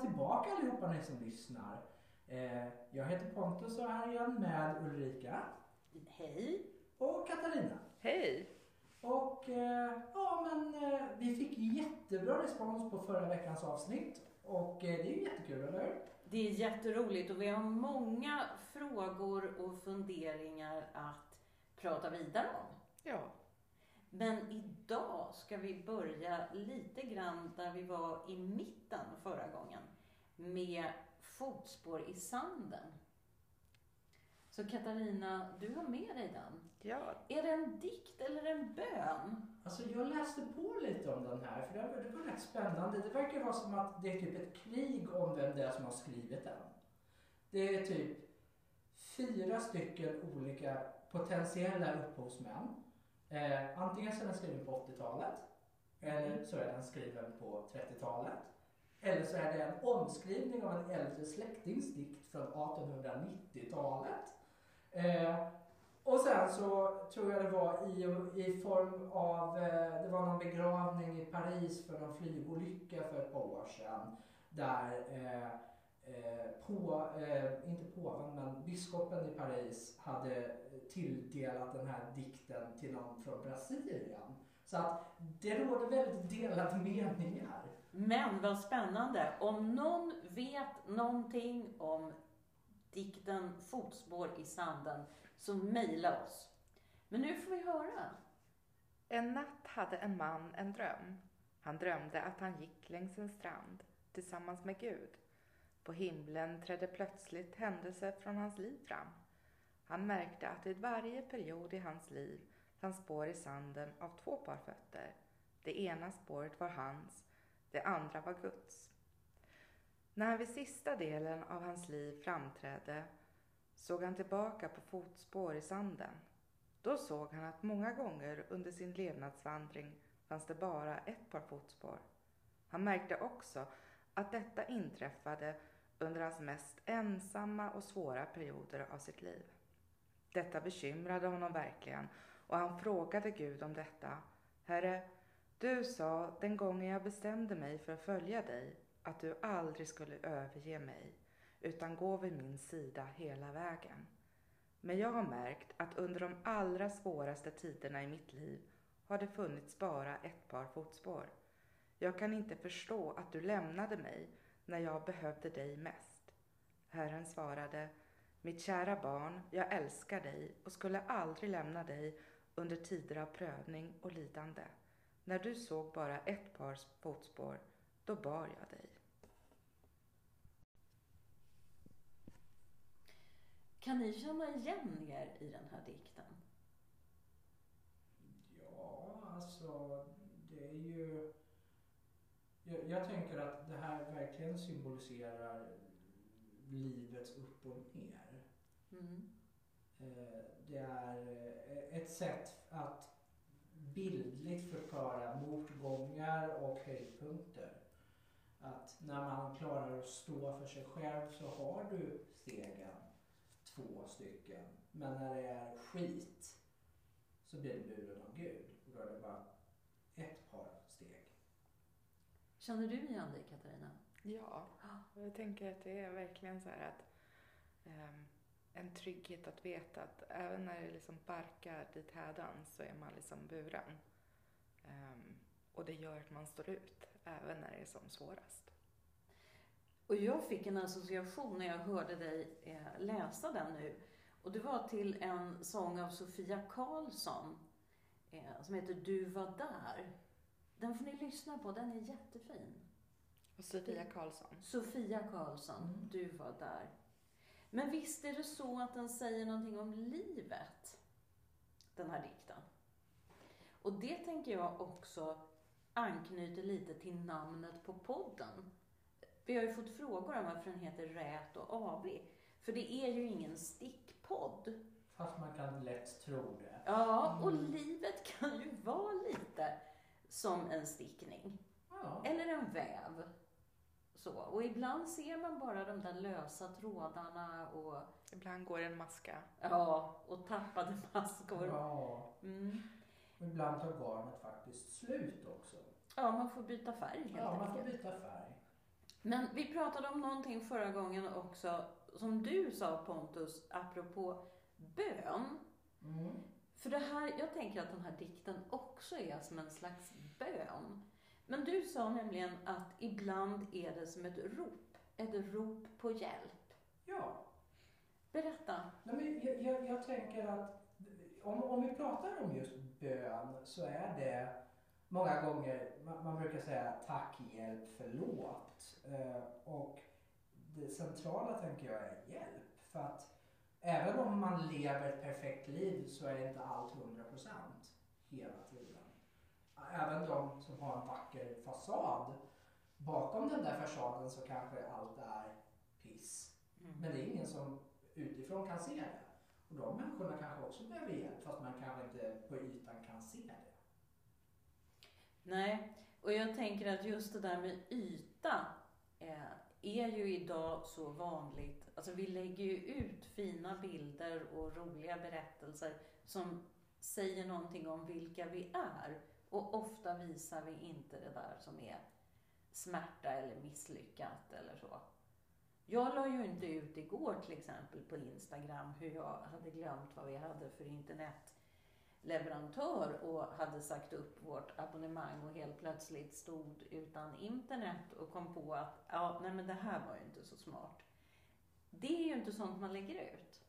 tillbaka allihopa ni som lyssnar. Eh, jag heter Pontus och här är jag med Ulrika. Hej. Och Katarina. Hej! Och eh, ja men eh, vi fick jättebra respons på förra veckans avsnitt. Och eh, det är ju jättekul, eller hur? Det är jätteroligt och vi har många frågor och funderingar att prata vidare om. Ja, Men idag ska vi börja lite grann där vi var i mitten förra gången. Med fotspår i sanden. Så Katarina, du har med dig den. ja, Är det en dikt eller en bön? Alltså jag läste på lite om den här för det var, det var rätt spännande. Det verkar vara som att det är typ ett krig om vem det är som har skrivit den. Det är typ fyra stycken olika potentiella upphovsmän. Eh, antingen så är den skriven på 80-talet eller så är den skriven på 30-talet. Eller så är det en omskrivning av en äldre släktings dikt från 1890-talet. Eh, och sen så tror jag det var i, i form av, eh, det var någon begravning i Paris för någon flygolycka för ett par år sedan. Där eh, eh, på, eh, inte påven men biskopen i Paris hade tilldelat den här dikten till någon från Brasilien. Så att det råder väldigt delade meningar. Men vad spännande! Om någon vet någonting om dikten Fotspår i sanden så mejla oss. Men nu får vi höra. En natt hade en man en dröm. Han drömde att han gick längs en strand tillsammans med Gud. På himlen trädde plötsligt händelser från hans liv fram. Han märkte att vid varje period i hans liv fanns spår i sanden av två par fötter. Det ena spåret var hans, det andra var Guds. När han vid sista delen av hans liv framträdde såg han tillbaka på fotspår i sanden. Då såg han att många gånger under sin levnadsvandring fanns det bara ett par fotspår. Han märkte också att detta inträffade under hans mest ensamma och svåra perioder av sitt liv. Detta bekymrade honom verkligen och han frågade Gud om detta. Herre, du sa den gången jag bestämde mig för att följa dig att du aldrig skulle överge mig utan gå vid min sida hela vägen. Men jag har märkt att under de allra svåraste tiderna i mitt liv har det funnits bara ett par fotspår. Jag kan inte förstå att du lämnade mig när jag behövde dig mest. Herren svarade, mitt kära barn, jag älskar dig och skulle aldrig lämna dig under tider av prövning och lidande. När du såg bara ett par fotspår, då bar jag dig. Kan ni känna igen er i den här dikten? Ja, alltså det är ju... Jag, jag tänker att det här verkligen symboliserar livets upp och ner. Mm. Eh, Det är eh, ett sätt att bildligt förklara motgångar och höjdpunkter. Att när man klarar att stå för sig själv så har du stegen, två stycken. Men när det är skit så blir du buren av Gud. Och då är det bara ett par. Känner du igen dig Katarina? Ja, jag tänker att det är verkligen så här att ehm, en trygghet att veta att även när det liksom barkar dit hädan så är man liksom buren. Ehm, och det gör att man står ut även när det är som svårast. Och jag fick en association när jag hörde dig eh, läsa den nu. Och det var till en sång av Sofia Karlsson eh, som heter Du var där. Den får ni lyssna på, den är jättefin. Och Sofia Karlsson. Sofia Karlsson, Mm. Du var där. Men visst är det så att den säger någonting om livet, den här dikten? Och det tänker jag också anknyter lite till namnet på podden. Vi har ju fått frågor om varför den heter Rät och avig. För det är ju ingen stickpodd. Fast man kan lätt tro det. Ja, och Mm. livet kan ju vara lite som en stickning. Ja. Eller en väv. Så. Och ibland ser man bara de där lösa trådarna och, Ibland går en maska. ja, och tappade maskor. ja. Mm. Ibland tar garnet faktiskt slut också. Ja, man får byta färg helt Ja, man får byta färg. Men vi pratade om någonting förra gången också, som du sa Pontus, apropå bön. Mm. För det här, jag tänker att den här dikten också är som en slags bön. Men du sa nämligen att ibland är det som ett rop, ett rop på hjälp. Ja, Berätta. Nej, men jag, jag, jag tänker att om, om vi pratar om just bön så är det många gånger, man, man brukar säga tack, hjälp, förlåt. Eh, och det centrala tänker jag är hjälp. För att även om man lever ett perfekt liv så är inte allt 100% hela tiden. Även de som har en vacker fasad, bakom den där fasaden så kanske allt är piss. Men det är ingen som utifrån kan se det. Och de människorna kanske också behöver hjälp fast man kanske inte på ytan kan se det. Nej, och jag tänker att just det där med yta eh, är ju idag så vanligt. Alltså vi lägger ju ut fina bilder och roliga berättelser som säger någonting om vilka vi är. Och ofta visar vi inte det där som är smärta eller misslyckat eller så. Jag la ju inte ut igår till exempel på Instagram hur jag hade glömt vad vi hade för internetleverantör och hade sagt upp vårt abonnemang och helt plötsligt stod utan internet och kom på att ja, nej men det här var ju inte så smart. Det är ju inte sånt man lägger ut.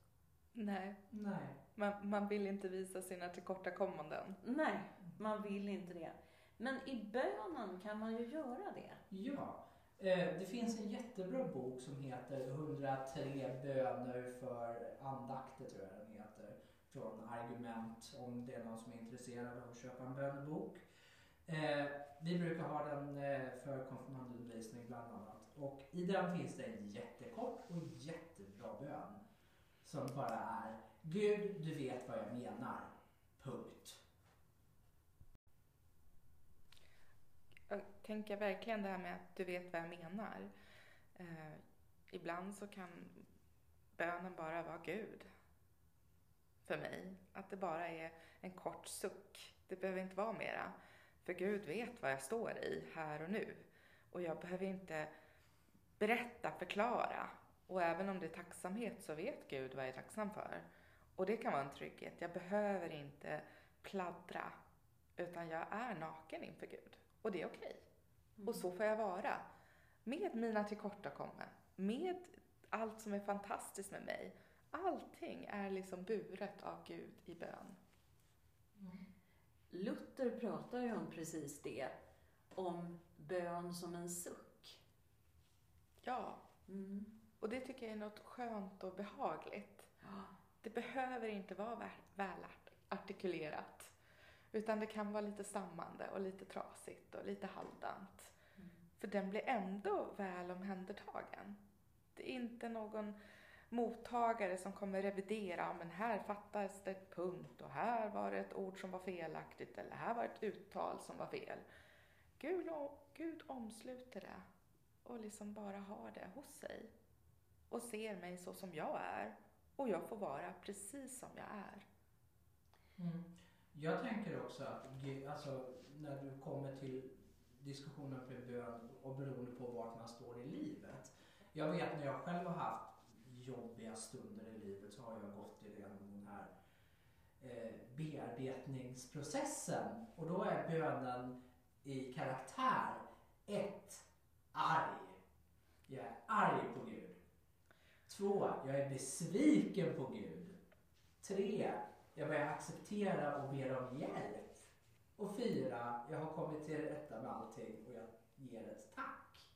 Nej, Nej. man, man vill inte visa sina tillkortakommanden. Nej, man vill inte det. Men i bönen kan man ju göra det. Ja. Eh, det finns en jättebra bok som heter 103 böner för andakter tror jag den heter. Från Argument om det är någon som är intresserad av att köpa en bönebok. Eh, vi brukar ha den eh, för konfirmandundervisning bland annat. Och i den finns det en jättekort och jättebra bön. Som bara är Gud, du vet vad jag menar. Punkt. Jag tänker verkligen det här med att du vet vad jag menar. Eh, ibland så kan bönen bara vara Gud. För mig. Att det bara är en kort suck. Det behöver inte vara mera. För Gud vet vad jag står i här och nu. Och jag behöver inte berätta, förklara. Och även om det är tacksamhet så vet Gud vad jag är tacksam för. Och det kan vara en trygghet. Jag behöver inte pladdra. Utan jag är naken inför Gud. Och det är okej. Och så får jag vara. Med mina tillkortakommanden. Med allt som är fantastiskt med mig. Allting är liksom buret av Gud i bön. Luther pratar ju om precis det. Om bön som en suck. Ja, Mm. och det tycker jag är något skönt och behagligt. Ja. Det behöver inte vara väl- välartikulerat. Utan det kan vara lite stammande och lite trasigt och lite halvdant. Mm. För den blir ändå väl omhändertagen. Det är inte någon mottagare som kommer revidera, "Ja, men här fattas det ett punkt och här var det ett ord som var felaktigt eller här var ett uttal som var fel. Gud, Gud omsluter det och liksom bara har det hos sig och ser mig så som jag är och jag får vara precis som jag är. Mm. Jag tänker också att alltså, när du kommer till diskussionen med bön och beroende på vart man står i livet. Jag vet när jag själv har haft jobbiga stunder i livet så har jag gått igenom den här eh, bearbetningsprocessen och då är bönen i karaktär ett, arg. Jag är arg på Gud. Två, jag är besviken på Gud. Tre, jag börjar acceptera och ber om hjälp. Och fyra, jag har kommit till rätta med allting och jag ger ett tack.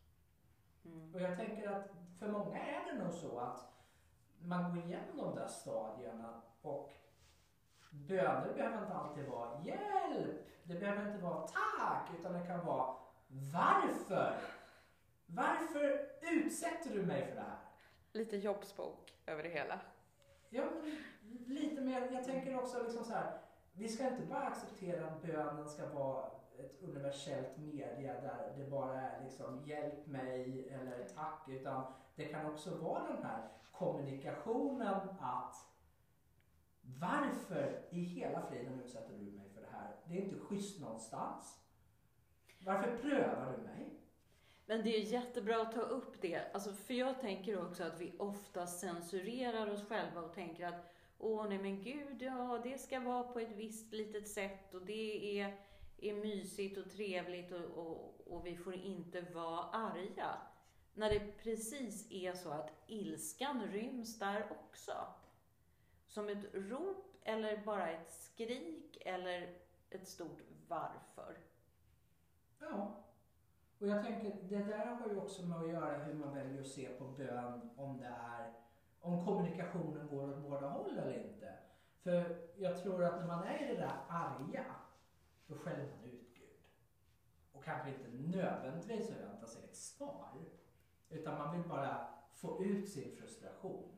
Mm. Och jag tänker att för många är det nog så att man går igenom de där stadierna och böner behöver inte alltid vara hjälp. Det behöver inte vara tack, utan det kan vara varför? Varför utsätter du mig för det här? Lite jobbsbok över det hela. Ja, lite mer. Jag tänker också liksom så här. Vi ska inte bara acceptera att bönen ska vara ett universellt media där det bara är liksom hjälp mig eller tack. Utan det kan också vara den här kommunikationen att varför i hela friden utsätter du mig för det här? Det är inte schysst någonstans. Varför prövar du mig? Men det är jättebra att ta upp det. Alltså, för jag tänker också att vi ofta censurerar oss själva och tänker att Åh nej men gud, ja det ska vara på ett visst litet sätt och det är, är mysigt och trevligt och, och, och vi får inte vara arga. När det precis är så att ilskan ryms där också. Som ett rop eller bara ett skrik eller ett stort varför. Och jag tänker, det där har ju också med att göra hur man väljer att se på bön, om det är, om kommunikationen går åt båda håll eller inte. För jag tror att när man är i det där arga, då skäller man ut Gud. Och kanske inte nödvändigtvis förväntar sig ett svar. Utan man vill bara få ut sin frustration.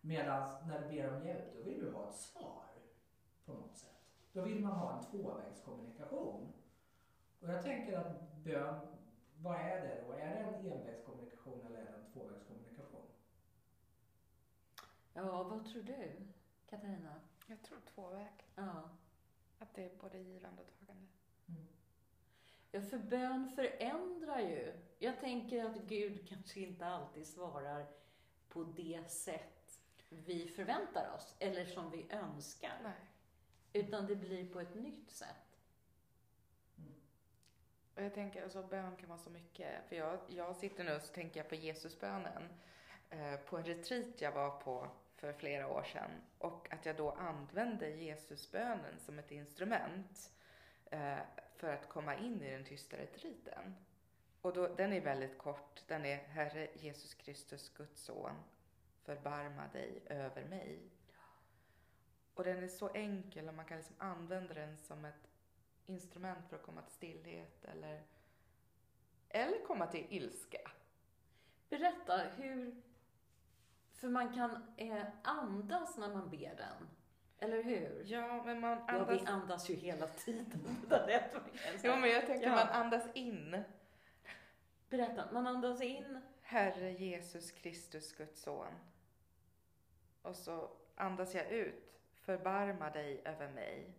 Medan när du ber om hjälp, då vill du ha ett svar på något sätt. Då vill man ha en tvåvägskommunikation. Och jag tänker att bön, vad är det då? Är det en envägskommunikation eller är det en tvåvägskommunikation? Ja, vad tror du, Katarina? Jag tror tvåväg. Ja. Att det är både givande och tagande. Mm. Ja, för bön förändrar ju. Jag tänker att Gud kanske inte alltid svarar på det sätt vi förväntar oss, eller som vi önskar. Nej. Utan det blir på ett nytt sätt. Och jag tänker, alltså bön kan vara så mycket. För jag, jag sitter nu och så tänker jag på Jesusbönen. Eh, på en retreat jag var på för flera år sedan. Och att jag då använde Jesusbönen som ett instrument eh, för att komma in i den tysta retriten. Och då, den är väldigt kort. Den är Herre Jesus Kristus, Guds son, förbarma dig över mig. Och den är så enkel och man kan liksom använda den som ett instrument för att komma till stillhet eller, eller komma till ilska. Berätta hur... För man kan eh, andas när man ber den. Eller hur? Ja, men man Ja, andas... vi andas ju hela tiden. Jo, men jag tänker Ja. man andas in. Berätta, man andas in. Herre Jesus Kristus, Guds son. Och så andas jag ut. Förbarma dig över mig.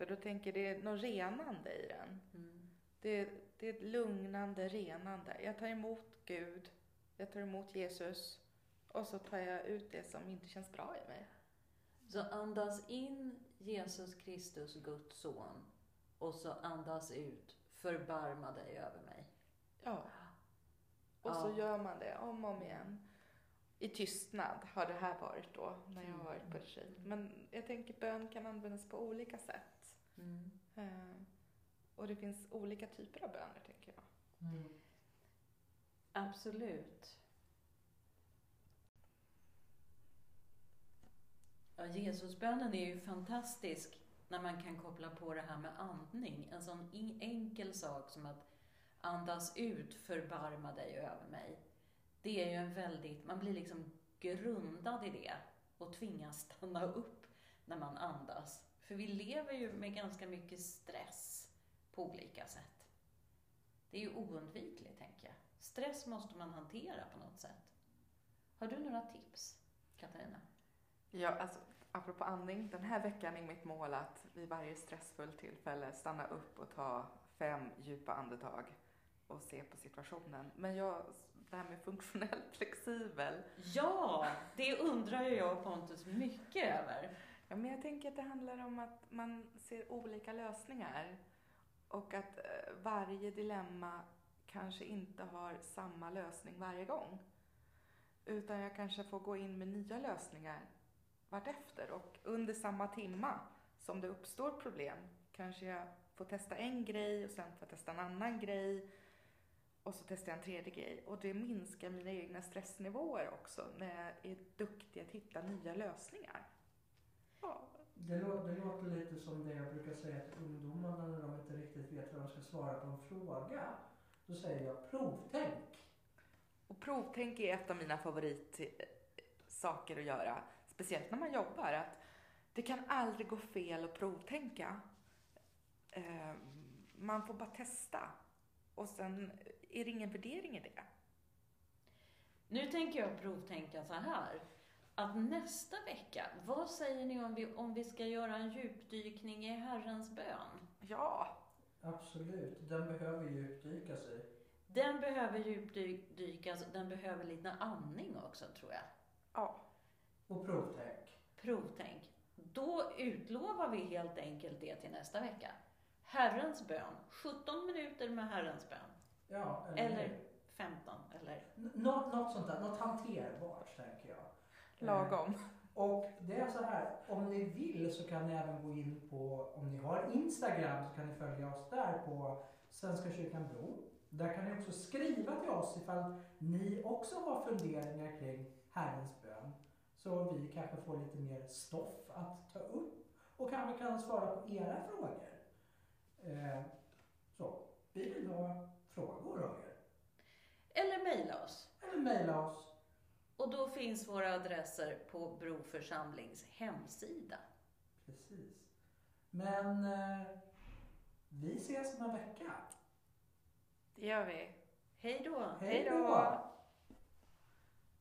För då tänker det är något renande i den. Mm. Det är, det är ett lugnande, renande. Jag tar emot Gud. Jag tar emot Jesus. Och så tar jag ut det som inte känns bra i mig. Så andas in Jesus Kristus, Guds son. Och så andas ut, förbarma dig över mig. Ja. Och så Ja. gör man det om och om igen. I tystnad har det här varit då, när jag har varit på retreat. Men jag tänker bön kan användas på olika sätt. Mm. Eh, och det finns olika typer av böner, tänker jag. Mm. Absolut. Ja, Jesusbönen är ju fantastisk när man kan koppla på det här med andning. En sån enkel sak som att andas ut, förbarma dig över mig. Det är ju en väldigt, man blir liksom grundad i det och tvingas stanna upp när man andas. För vi lever ju med ganska mycket stress på olika sätt. Det är ju oundvikligt, tänker jag. Stress måste man hantera på något sätt. Har du några tips, Katarina? Ja, alltså, apropå andning, den här veckan är mitt mål att vid varje stressfullt tillfälle stanna upp och ta fem djupa andetag och se på situationen. Men jag, det här med funktionellt flexibel, Ja, det undrar ju jag och Pontus mycket över. Ja, men jag tänker att det handlar om att man ser olika lösningar och att eh, varje dilemma kanske inte har samma lösning varje gång. Utan jag kanske får gå in med nya lösningar vartefter och under samma timma som det uppstår problem kanske jag får testa en grej och sen får jag testa en annan grej och så testar jag en tredje grej. Och det minskar mina egna stressnivåer också när jag är duktig att hitta nya lösningar. Ja, Det, lå- det låter lite som det jag brukar säga till ungdomarna när de inte riktigt vet vad de ska svara på en fråga. Då säger jag provtänk. Och provtänk är ett av mina favoritsaker att göra. Speciellt när man jobbar. Att det kan aldrig gå fel att provtänka. Eh, Man får bara testa. Och sen är det ingen värdering i det. Nu tänker jag provtänka så här. Att nästa vecka, vad säger ni om vi, om vi ska göra en djupdykning i Herrens bön? Ja, Absolut, den behöver djupdykas i. Den behöver djupdykas, den behöver lite andning också tror jag. Ja. Och provtänk. Provtänk. Då utlovar vi helt enkelt det till nästa vecka. Herrens bön. 17 minuter med Herrens bön. Ja, Eller 15, eller? N- Något, något sånt där, något hanterbart tänker jag. Lagom. Och det är så här, om ni vill så kan ni även gå in på, om ni har Instagram så kan ni följa oss där på Svenska kyrkan Bro. Där kan ni också skriva till oss ifall ni också har funderingar kring Herrens bön. Så vi kanske får lite mer stoff att ta upp och kanske kan svara på era frågor. Eh, så, vi vill ha frågor av er. Eller mejla oss. Eller mejla oss. Och då finns våra adresser på Bro församlings hemsida. Precis. Men eh, vi ses om en vecka. Det gör vi. Hej då! Hej då!